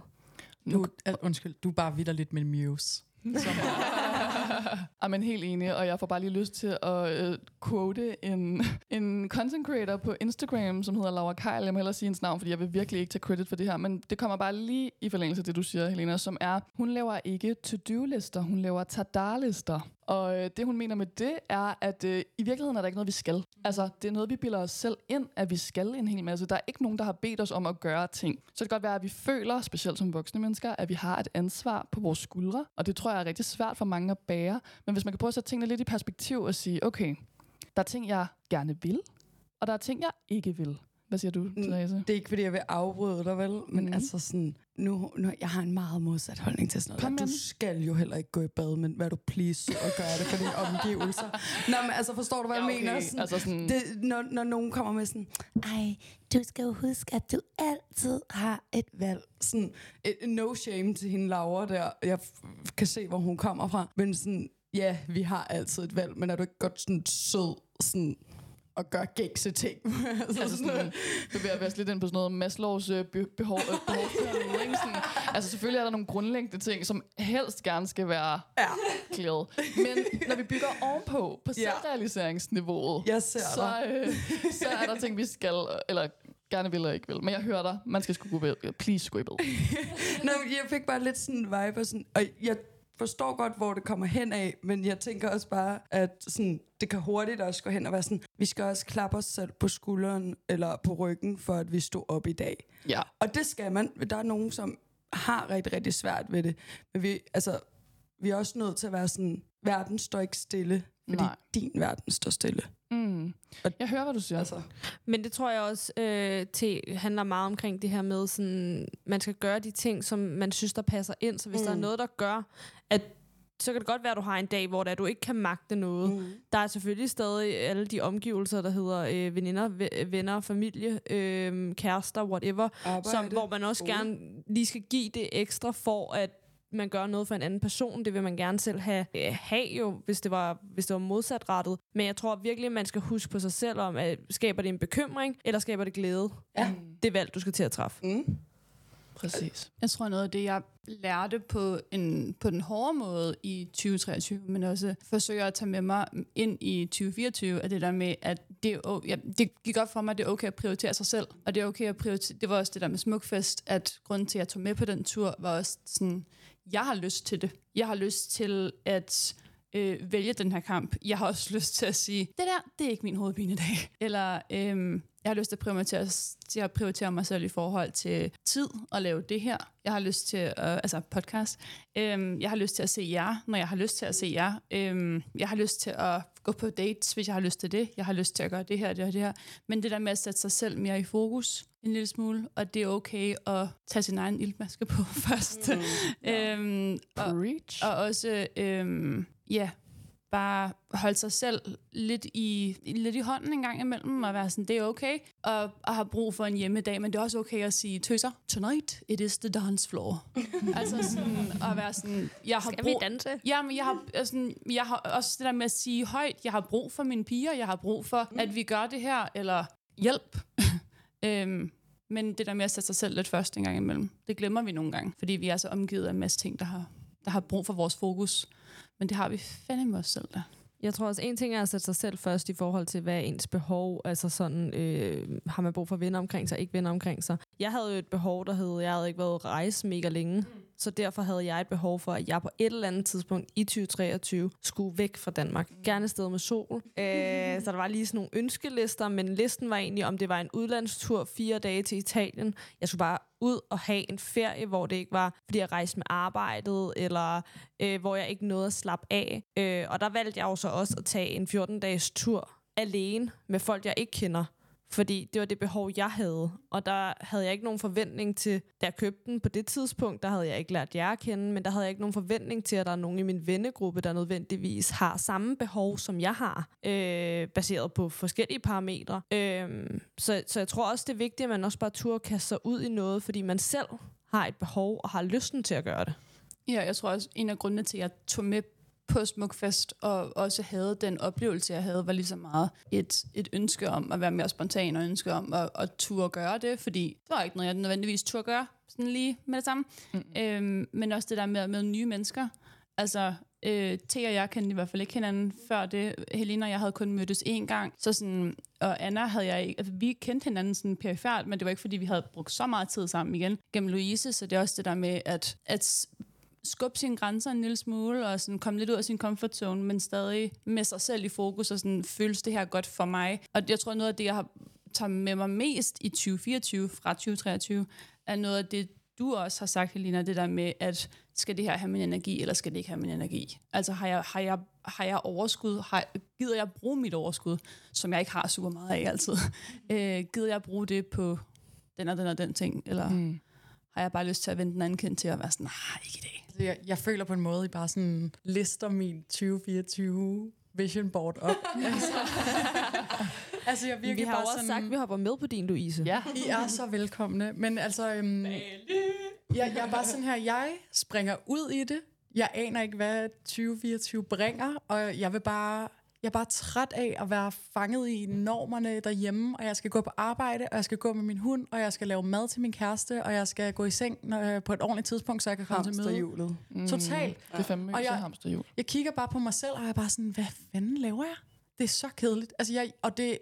F: Du, uh, undskyld, du er bare vidder lidt med muse. Som,
C: Ej, men helt enig, og jeg får bare lige lyst til at øh, quote en, en content creator på Instagram, som hedder Laura Keil. Jeg må hellere sige hendes navn, fordi jeg vil virkelig ikke tage credit for det her, men det kommer bare lige i forlængelse af det, du siger, Helena, som er, hun laver ikke to-do-lister, hun laver tadar-lister. Og øh, det, hun mener med det, er, at øh, i virkeligheden er der ikke noget, vi skal. Altså, det er noget, vi bilder os selv ind, at vi skal en hel masse. Der er ikke nogen, der har bedt os om at gøre ting. Så det kan godt være, at vi føler, specielt som voksne mennesker, at vi har et ansvar på vores skuldre. Og det tror jeg er rigtig svært for mange at bære. Men hvis man kan prøve at sætte tingene lidt i perspektiv og sige, okay, der er ting, jeg gerne vil, og der er ting, jeg ikke vil. Hvad siger du, Therese?
A: Det er ikke, fordi jeg vil afbryde dig, vel? Men mm. altså sådan, nu, nu, jeg har en meget modsat holdning til sådan noget.
C: Kom
A: Du skal jo heller ikke gå i bad, men hvad du please og gøre det for dine omgivelser. Nå, men altså, forstår du, hvad jeg mener? Sådan,
C: Altså sådan,
A: det, når, når nogen kommer med sådan, ej, du skal jo huske, at du altid har et valg. Sådan, et, no shame til hende Laura der. Jeg kan se, hvor hun kommer fra. Men sådan, ja, vi har altid et valg, men er du ikke godt sådan sød, sådan, at gøre gængse ting? altså,
C: altså sådan, bevæger vi os lidt ind på sådan noget Maslows øh, be- behov, øh, ikke? Sådan, altså selvfølgelig er der nogle grundlæggende ting, som helst gerne skal være
A: Ja.
C: clearet. Men når vi bygger ovenpå, på
A: Ja.
C: selvrealiseringsniveauet,
A: ser
C: så, øh, så er der ting, vi skal, eller gerne vil eller ikke vil. Men jeg hører dig. Man skal sgu gå i bed. Please gå i bed.
A: Nå, jeg fik bare lidt sådan en vibe, og, sådan, og jeg forstår godt, hvor det kommer hen af, men jeg tænker også bare, at sådan, det kan hurtigt også gå hen og være sådan, vi skal også klappe os selv på skulderen eller på ryggen, for at vi stod op i dag.
C: Ja.
A: Og det skal man. Der er nogen, som har rigtig, rigtig svært ved det. Men vi, altså, vi er også nødt til at være sådan, verden står ikke stille, fordi
C: Nej.
A: Nej. din verden står stille.
C: Mm. Jeg hører, hvad du siger.
A: Altså,
E: Men det tror jeg også øh, til handler meget omkring det her med, sådan, man skal gøre de ting, som man synes, der passer ind. Så hvis mm. der er
A: Mm.
E: noget, der gør, at så kan det godt være, at du har en dag, hvor det er, du ikke kan magte noget. Mm. Der er selvfølgelig stadig alle de omgivelser, der hedder øh, veninder, ve- venner, familie, øh, kærester, whatever,
A: arbejde.
E: som, hvor man også gerne lige skal give det ekstra for, at man gør noget for en anden person. Det vil man gerne selv have, øh, have jo, hvis det, var, hvis det var modsatrettet. Men jeg tror virkelig, at man skal huske på sig selv om, at skaber det en bekymring, eller skaber det glæde?
A: Ja.
E: Det valg, du skal til at træffe.
A: Mm.
C: Præcis.
D: Jeg tror, noget af det, jeg lærte på, en, på den hårde måde i 2023, men også forsøger at tage med mig ind i 2024, er det der med, at det, ja, det gik op for mig, at det er okay at prioritere sig selv. Og det er okay at prioritere, det var også det der med Smukfest, at grunden til, at jeg tog med på den tur, var også sådan, jeg har lyst til det. Jeg har lyst til at øh, vælge den her kamp. Jeg har også lyst til at sige, det der, det er ikke min hovedpine i dag. Eller øhm, jeg har lyst til at, prioritere, til at prioritere mig selv i forhold til tid og lave det her. Jeg har lyst til, at, altså podcast. Øhm, jeg har lyst til at se jer, når jeg har lyst til at se jer. Øhm, jeg har lyst til at gå på dates, hvis jeg har lyst til det. Jeg har lyst til at gøre det her, det her, det her. Men det der med at sætte sig selv mere i fokus en lille smule, og det er okay at tage sin egen iltmaske på først. Mm. øhm, og,
C: Preach.
D: og også, øhm, ja, bare holde sig selv lidt i, lidt i hånden en gang imellem, og være sådan, det er okay, og, og have brug for en hjemmedag, men det er også okay at sige, tøser, tonight it is the dance floor. altså sådan, at være sådan, jeg har
E: Skal vi
D: brug...
E: danse?
D: Ja, men jeg har, altså, jeg har også det der med at sige højt, jeg har brug for mine piger, jeg har brug for, mm. at vi gør det her, eller hjælp. øhm, men det der med at sætte sig selv lidt først en gang imellem, det glemmer vi nogle gange, fordi vi er så omgivet af en masse ting, der har, der har brug for vores fokus. Men det har vi fandme os selv der.
E: Jeg tror også, en ting er at sætte sig selv først i forhold til, hvad er ens behov, altså sådan, øh, har man brug for venner omkring sig, ikke venner omkring sig. Jeg havde jo et behov, der hed, jeg havde ikke været rejse mega længe, så derfor havde jeg et behov for, at jeg på et eller andet tidspunkt i 2023 skulle væk fra Danmark. Gerne et sted med sol. Øh, så der var lige sådan nogle ønskelister, men listen var egentlig, om det var en udlandstur, fire dage til Italien. Jeg skulle bare ud og have en ferie, hvor det ikke var, fordi jeg rejste med arbejdet, eller øh, hvor jeg ikke nåede at slappe af. Øh, og der valgte jeg jo så også at tage en 14-dages tur alene med folk, jeg ikke kender. Fordi det var det behov, jeg havde. Og der havde jeg ikke nogen forventning til, da jeg købte den på det tidspunkt, der havde jeg ikke lært jer at kende, men der havde jeg ikke nogen forventning til, at der er nogen i min vennegruppe, der nødvendigvis har samme behov, som jeg har, øh, baseret på forskellige parametre. Øh, så, så jeg tror også, det er vigtigt, at man også bare turde kaste sig ud i noget, fordi man selv har et behov og har lysten til at gøre det.
D: Ja, jeg tror også, en af grundene til, at jeg tog med på Smukfest, og også havde den oplevelse, jeg havde, var lige så meget et, et ønske om at være mere spontan, og ønske om at, at turde gøre det, fordi det var ikke noget, jeg nødvendigvis turde gøre, sådan lige med det samme. Mm. Øhm, men også det der med, med nye mennesker. Altså, øh, T og jeg kendte i hvert fald ikke hinanden før det. Helena og jeg havde kun mødtes én gang. Så sådan, og Anna havde jeg ikke, altså vi kendte hinanden sådan perifært, men det var ikke fordi, vi havde brugt så meget tid sammen igen gennem Louise, så det er også det der med at, at skubbe sine grænser en lille smule, og sådan komme lidt ud af sin comfort zone, men stadig med sig selv i fokus, og sådan, føles det her godt for mig? Og jeg tror, noget af det, jeg har taget med mig mest i 2024 fra 2023, er noget af det, du også har sagt, Helena, det der med, at skal det her have min energi, eller skal det ikke have min energi? Altså har jeg, har jeg, har jeg overskud? Har, gider jeg bruge mit overskud, som jeg ikke har super meget af altid? øh, gider jeg bruge det på den og den og den ting? Eller mm. har jeg bare lyst til at vende den anden kind til at være sådan, nej, ikke i dag.
F: Jeg, jeg føler på en måde, I bare sådan lister min 2024 vision board op. altså, altså, jeg virkelig
E: Vi har
F: bare
E: også
F: sådan,
E: sagt, at vi hopper med på din, Louise.
C: Ja.
F: I er så velkomne. Men altså, øhm, jeg, jeg er bare sådan her, jeg springer ud i det. Jeg aner ikke, hvad 2024 bringer, og jeg vil bare... Jeg er bare træt af at være fanget i normerne derhjemme, og jeg skal gå på arbejde, og jeg skal gå med min hund, og jeg skal lave mad til min kæreste, og jeg skal gå i seng når, på et ordentligt tidspunkt, så jeg kan komme til møde.
A: Hamsterhjulet.
C: Mm,
F: Totalt.
C: Det er fandme
F: Og jeg-
C: hamsterhjul.
F: Jeg kigger bare på mig selv, og jeg er bare sådan, hvad fanden laver jeg? Det er så kedeligt. Altså, jeg, og det,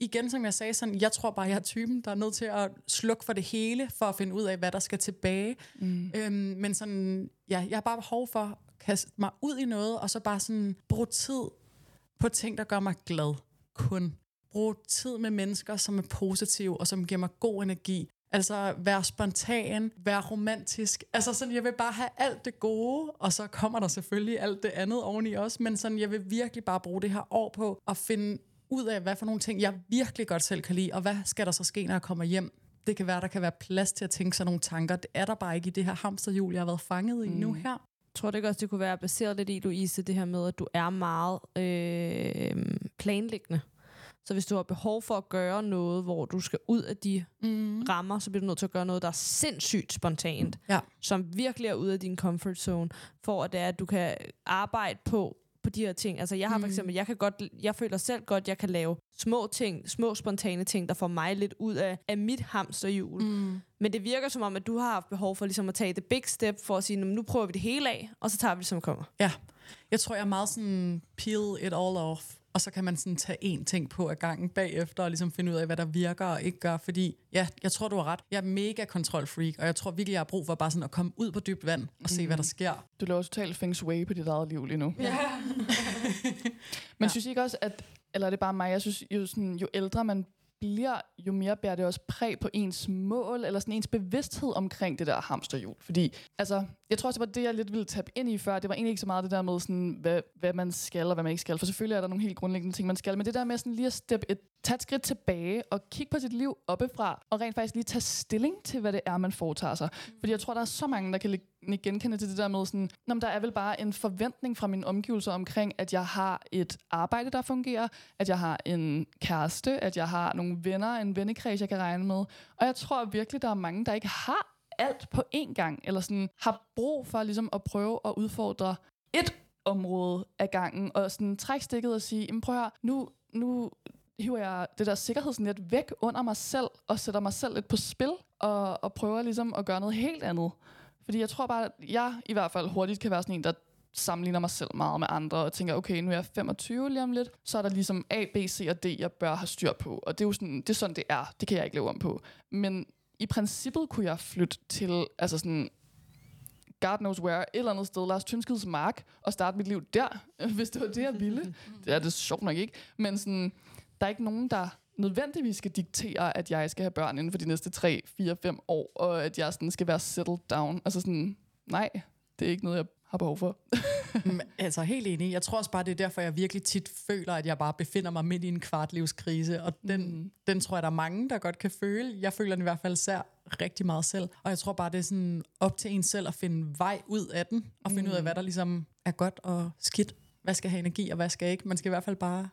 F: igen, som jeg sagde, sådan, jeg tror bare, jeg er typen, der er nødt til at slukke for det hele, for at finde ud af, hvad der skal tilbage. Mm. Øhm, men sådan, ja, jeg har bare behov for kaste mig ud i noget, og så bare sådan bruge tid på ting, der gør mig glad. Kun. Brug tid med mennesker, som er positive, og som giver mig god energi. Altså, være spontan, være romantisk. Altså, sådan, jeg vil bare have alt det gode, og så kommer der selvfølgelig alt det andet oveni også, men sådan, jeg vil virkelig bare bruge det her år på at finde ud af, hvad for nogle ting, jeg virkelig godt selv kan lide, og hvad skal der så ske, når jeg kommer hjem. Det kan være, der kan være plads til at tænke sådan nogle tanker. Det er der bare ikke i det her hamsterhjul, jeg har været fanget i mm. nu her.
E: Tror det ikke også, det kunne være baseret lidt i, Louise, det her med, at du er meget øh, planlæggende. Så hvis du har behov for at gøre noget, hvor du skal ud af de mm. rammer, så bliver du nødt til at gøre noget, der er sindssygt spontant.
F: Ja.
E: Som virkelig er ude af din comfort zone, for at det er, at du kan arbejde på på de her ting. Altså jeg har for eksempel, jeg kan godt, jeg føler selv godt, jeg kan lave små ting, små spontane ting, der får mig lidt ud af, af mit hamsterhjul. Mm. Men det virker som om, at du har haft behov for ligesom at tage det big step, for at sige, nu prøver vi det hele af, og så tager vi det, som kommer.
F: Ja, jeg tror, jeg er meget sådan peel it all off og så kan man sådan tage én ting på ad gangen bagefter, og ligesom finde ud af, hvad der virker og ikke gør, fordi ja, jeg tror, du har ret. Jeg er mega kontrolfreak, og jeg tror virkelig, jeg har brug for bare sådan at komme ud på dybt vand og se, mm. hvad der sker.
C: Du laver totalt feng shui på dit eget liv lige nu. Ja. Men ja. synes I ikke også, at, eller er det bare mig, jeg synes jo, sådan, jo ældre man bliver, jo mere bærer det også præg på ens mål, eller sådan ens bevidsthed omkring det der hamsterhjul. Fordi, altså, jeg tror også, det var det, jeg lidt ville tabe ind i før. Det var egentlig ikke så meget det der med, sådan, hvad, hvad man skal og hvad man ikke skal. For selvfølgelig er der nogle helt grundlæggende ting, man skal. Men det der med sådan lige at steppe et, tage et skridt tilbage og kigge på sit liv oppefra, og rent faktisk lige tage stilling til, hvad det er, man foretager sig. Fordi jeg tror, der er så mange, der kan genkende til det der med sådan, Nå, der er vel bare en forventning fra mine omgivelser omkring, at jeg har et arbejde, der fungerer, at jeg har en kæreste, at jeg har nogle venner, en vennekreds, jeg kan regne med. Og jeg tror virkelig, der er mange, der ikke har alt på én gang, eller sådan har brug for ligesom at prøve at udfordre et område af gangen, og sådan trække stikket og sige, prøv at høre, nu, nu hiver jeg det der sikkerhedsnet væk under mig selv, og sætter mig selv lidt på spil, og, og prøver ligesom at gøre noget helt andet. Fordi jeg tror bare, at jeg i hvert fald hurtigt kan være sådan en, der sammenligner mig selv meget med andre, og tænker, okay, nu er jeg 25 lige om lidt, så er der ligesom A, B, C og D, jeg bør have styr på. Og det er jo sådan, det er sådan, det er. Det kan jeg ikke leve om på. Men i princippet kunne jeg flytte til, altså sådan, God knows where, et eller andet sted, Lars Tynskids mark, og starte mit liv der, hvis det var det, jeg ville. det er det sjovt nok ikke. Men sådan, der er ikke nogen, der nødvendigvis skal diktere, at jeg skal have børn inden for de næste 3, 4, 5 år, og at jeg sådan skal være settled down. Altså sådan, nej, det er ikke noget, jeg har behov for.
F: Mm, altså helt enig. Jeg tror også bare, det er derfor, jeg virkelig tit føler, at jeg bare befinder mig midt i en kvartlivskrise, og den, mm. den tror jeg, der er mange, der godt kan føle. Jeg føler den i hvert fald sær rigtig meget selv, og jeg tror bare, det er sådan op til en selv at finde vej ud af den, og finde mm. ud af, mm. hvad der ligesom er godt og skidt. Hvad skal have energi, og hvad skal ikke. Man skal i hvert fald bare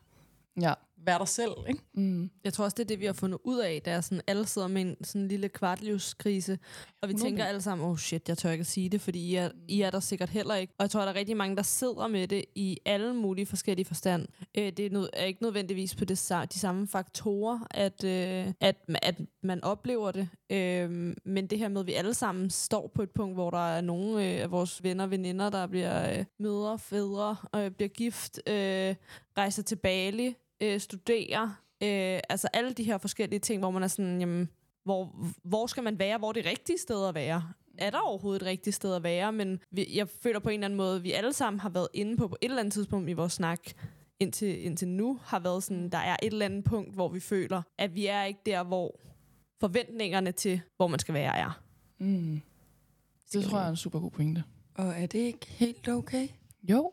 C: ja
F: være dig selv. Ikke?
E: Mm. Jeg tror også, det er det, vi har fundet ud af, da sådan, alle sidder med en sådan en lille kvartlivskrise, og vi tænker alle sammen, oh shit, jeg tør ikke at sige det, fordi I er, I er der sikkert heller ikke. Og jeg tror, der er rigtig mange, der sidder med det i alle mulige forskellige forstand. Øh, det er, nød, er ikke nødvendigvis på det, de samme faktorer, at, øh, at, at man oplever det, øh, men det her med, at vi alle sammen står på et punkt, hvor der er nogle øh, af vores venner og veninder, der bliver øh, mødre, fædre, og bliver gift, øh, rejser til Bali, øh, studere, øh, altså alle de her forskellige ting, hvor man er sådan, jamen, hvor, hvor skal man være, hvor er det rigtige sted at være? Er der overhovedet et rigtigt sted at være? Men vi, jeg føler på en eller anden måde, at vi alle sammen har været inde på, på et eller andet tidspunkt i vores snak, indtil, indtil nu, har været sådan, der er et eller andet punkt, hvor vi føler, at vi er ikke der, hvor forventningerne til, hvor man skal være, er.
C: Mm. Det tror jeg er en super god pointe.
A: Og er det ikke helt okay?
C: Jo.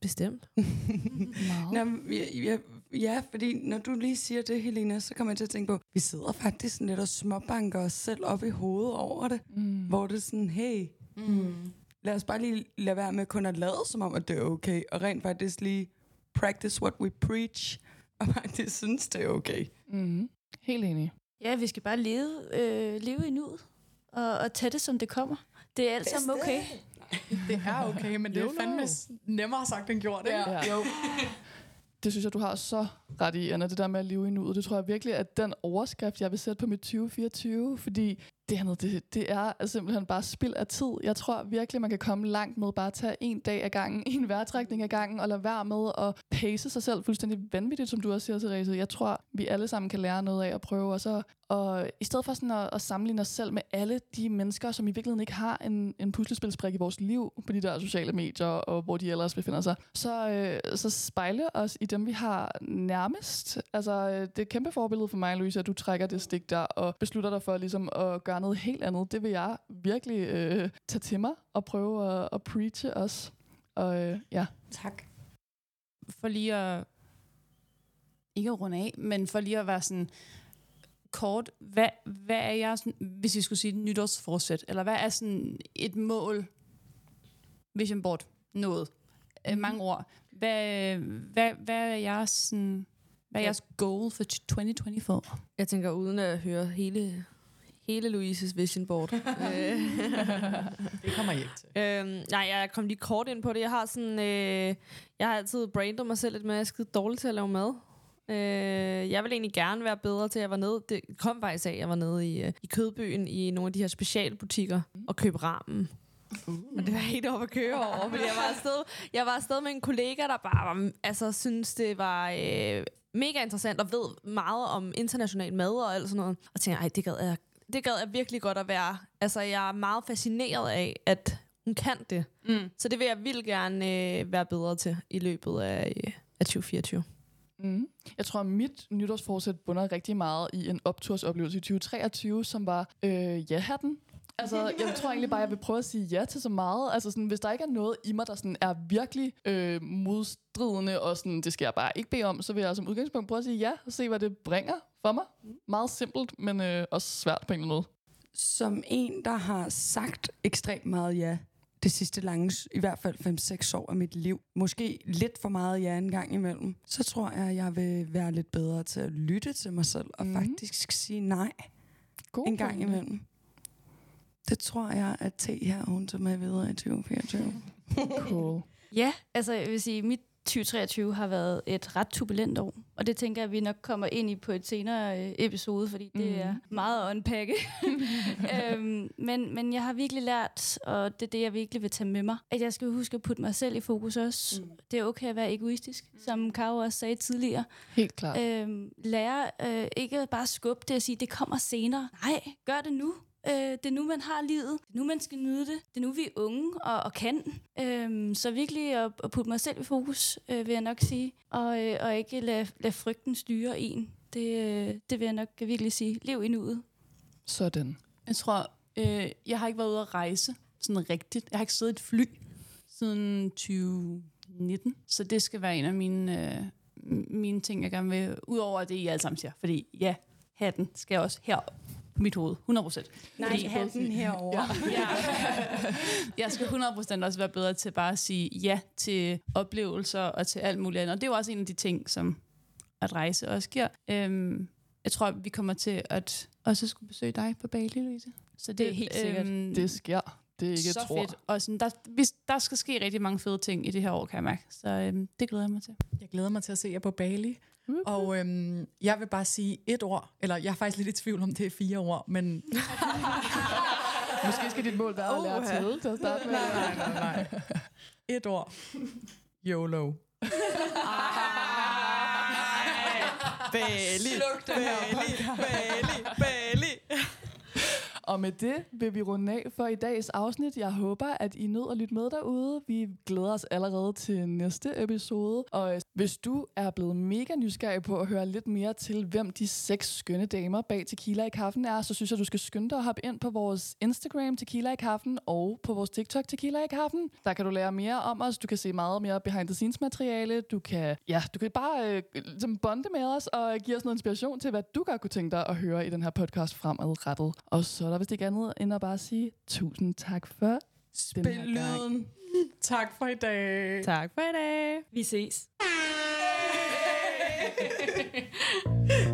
E: Bestemt.
A: Nå, jeg, jeg, Ja, fordi når du lige siger det, Helena, så kommer jeg til at tænke på, vi sidder faktisk lidt og småbanker os selv op i hovedet over det. Mm. Hvor det er sådan, hey, mm. lad os bare lige lade være med kun at lade som om, at det er okay. Og rent faktisk lige practice what we preach. Og faktisk synes, det er okay.
C: Mm. Helt enig.
B: Ja, vi skal bare leve, øh, leve i nuet. Og, og tage det, som det kommer. Det er alt sammen okay.
F: Det er okay, men det er fandme nemmere sagt end gjort, ikke? Ja. Jo.
C: Det synes jeg, du har så ret i, Anna, det der med at leve i nuet. Det tror jeg virkelig at den overskrift, jeg vil sætte på mit 2024, fordi det andet, det, det er simpelthen bare spild af tid. Jeg tror virkelig, man kan komme langt med bare at tage en dag ad gangen, en vejrtrækning ad gangen, og lade være med at pace sig selv fuldstændig vanvittigt, som du også siger, Therese. Jeg tror, vi alle sammen kan lære noget af at prøve, og så og i stedet for sådan at, at sammenligne os selv med alle de mennesker, som i virkeligheden ikke har en, en puslespilsbrik i vores liv på de der sociale medier, og hvor de ellers befinder sig, så, øh, så spejle os i dem, vi har nærmest. Altså, øh, det er et kæmpe forbillede for mig, Louise, at du trækker det stik der, og beslutter dig for ligesom at gøre noget helt andet. Det vil jeg virkelig øh, tage til mig, og prøve at, at preache os. Og øh, ja.
A: Tak.
D: For lige at... Ikke at runde af, men for lige at være sådan kort, hvad, hvad er jeg, sådan, hvis vi skulle sige nytårsforsæt, eller hvad er sådan et mål, vision board, noget, mm. mange ord. Hvad, hvad, hvad er jeres, sådan, hvad er jeres goal for 2024?
E: Jeg tænker, uden at høre hele, hele Louises vision board.
F: Det kommer jeg ikke til.
E: øhm, nej, jeg kom lige kort ind på det. Jeg har sådan, øh, jeg har altid brandet mig selv lidt med, at jeg er skide dårlig til at lave mad. Øh, jeg vil egentlig gerne være bedre til, at jeg var nede. Det kom faktisk af, at jeg var nede i, øh, i Kødbyen i nogle af de her specialbutikker og købe ramen. Uh. Og det var helt op at køre over, fordi jeg var afsted, jeg var afsted med en kollega, der bare var, altså, synes det var øh, mega interessant og ved meget om international mad og alt sådan noget. Og tænkte, ej, det gad jeg, det gad jeg virkelig godt at være. Altså, jeg er meget fascineret af, at hun kan det.
D: Mm.
E: Så det vil jeg vildt gerne øh, være bedre til i løbet af, øh, af 2024.
C: Mm. Jeg tror, at mit nytårsforsæt bunder rigtig meget i en optursoplevelse i 2023, som var øh, ja-hatten. Altså, jeg tror egentlig bare, jeg vil prøve at sige ja til så meget. Altså, sådan, hvis der ikke er noget i mig, der sådan er virkelig øh, modstridende, og sådan, det skal jeg bare ikke bede om, så vil jeg som udgangspunkt prøve at sige ja, og se, hvad det bringer for mig. Meget simpelt, men øh, også svært på en eller anden måde.
A: Som en, der har sagt ekstremt meget ja det sidste lange, i hvert fald 5-6 år af mit liv, måske lidt for meget ja en gang imellem, så tror jeg, at jeg vil være lidt bedre til at lytte til mig selv, og
C: Mhm.
A: faktisk sige nej
C: God
A: en gang imellem. Det tror jeg, at T her, hun tager med videre i 2024.
C: Cool.
B: Ja, altså jeg vil sige, mit 2023 har været et ret turbulent år, og det tænker jeg, at vi nok kommer ind i på et senere øh, episode, fordi det
C: Mhm.
B: er meget at unpacke. øhm, men, men jeg har virkelig lært, og det er det, jeg virkelig vil tage med mig, at jeg skal huske at putte mig selv i fokus også. Mm. Det er okay at være egoistisk, som Karo også sagde tidligere.
C: Helt klart.
B: Øhm, lære øh, ikke bare skubbe det og sige, det kommer senere. Nej, gør det nu. Øh, det er nu, man har livet. Det er nu, man skal nyde det. Det er nu, vi er unge og, og kan. Øhm, så virkelig at, at putte mig selv i fokus, øh, vil jeg nok sige. Og, øh, og ikke lade, lade frygten styre en. Det, øh, det vil jeg nok virkelig sige. Lev i nuet.
C: Sådan.
D: Jeg tror, øh, jeg har ikke været ude at rejse sådan rigtigt. Jeg har ikke siddet i et fly siden 2019, så det skal være en af mine, øh, mine ting, jeg gerne vil, udover det I alle sammen siger. Fordi ja, hatten skal også her mit hoved, 100 procent.
A: Nej, hatten herovre.
D: Ja. jeg skal 100% også være bedre til bare at sige ja til oplevelser og til alt muligt andet. Og det er jo også en af de ting, som at rejse også giver. Øhm, jeg tror, vi kommer til at også skulle besøge dig på Bali, Louise. Så det,
B: Det er helt sikkert.
D: Øhm,
C: Det sker. Det er ikke
D: så
C: et tror.
D: fedt. Og sådan, der, hvis, der skal ske rigtig mange fede ting i det her år, kan jeg mærke. Så øhm, det glæder jeg mig til.
F: Jeg glæder mig til at se jer på Bali. Og øhm, jeg vil bare sige et ord, eller jeg er faktisk lidt i tvivl om, det er fire ord, men
C: Måske skal dit mål være at lære til til at starte med.
F: nej, nej, nej. Et ord. YOLO.
E: Bali, Bali, Bali, Bali.
C: Og med det vil vi runde af for i dagens afsnit. Jeg håber, at I nød at lytte med derude. Vi glæder os allerede til næste episode. Og øh, hvis du er blevet mega nysgerrig på at høre lidt mere til, hvem de seks skønne damer bag Tequila i Kaffen er, så synes jeg, du skal skynde dig at hoppe ind på vores Instagram Tequila i Kaffen og på vores TikTok Tequila i Kaffen. Der kan du lære mere om os. Du kan se meget mere behind the scenes materiale. Du kan, ja, du kan bare øh, ligesom bonde med os og give os noget inspiration til, hvad du godt kunne tænke dig at høre i den her podcast fremadrettet. Og så er der vist ikke andet end at bare sige tusind tak for den
A: Spil
C: gang.
F: Tak for i dag.
E: Tak for i dag.
B: Vi ses.
F: Ej,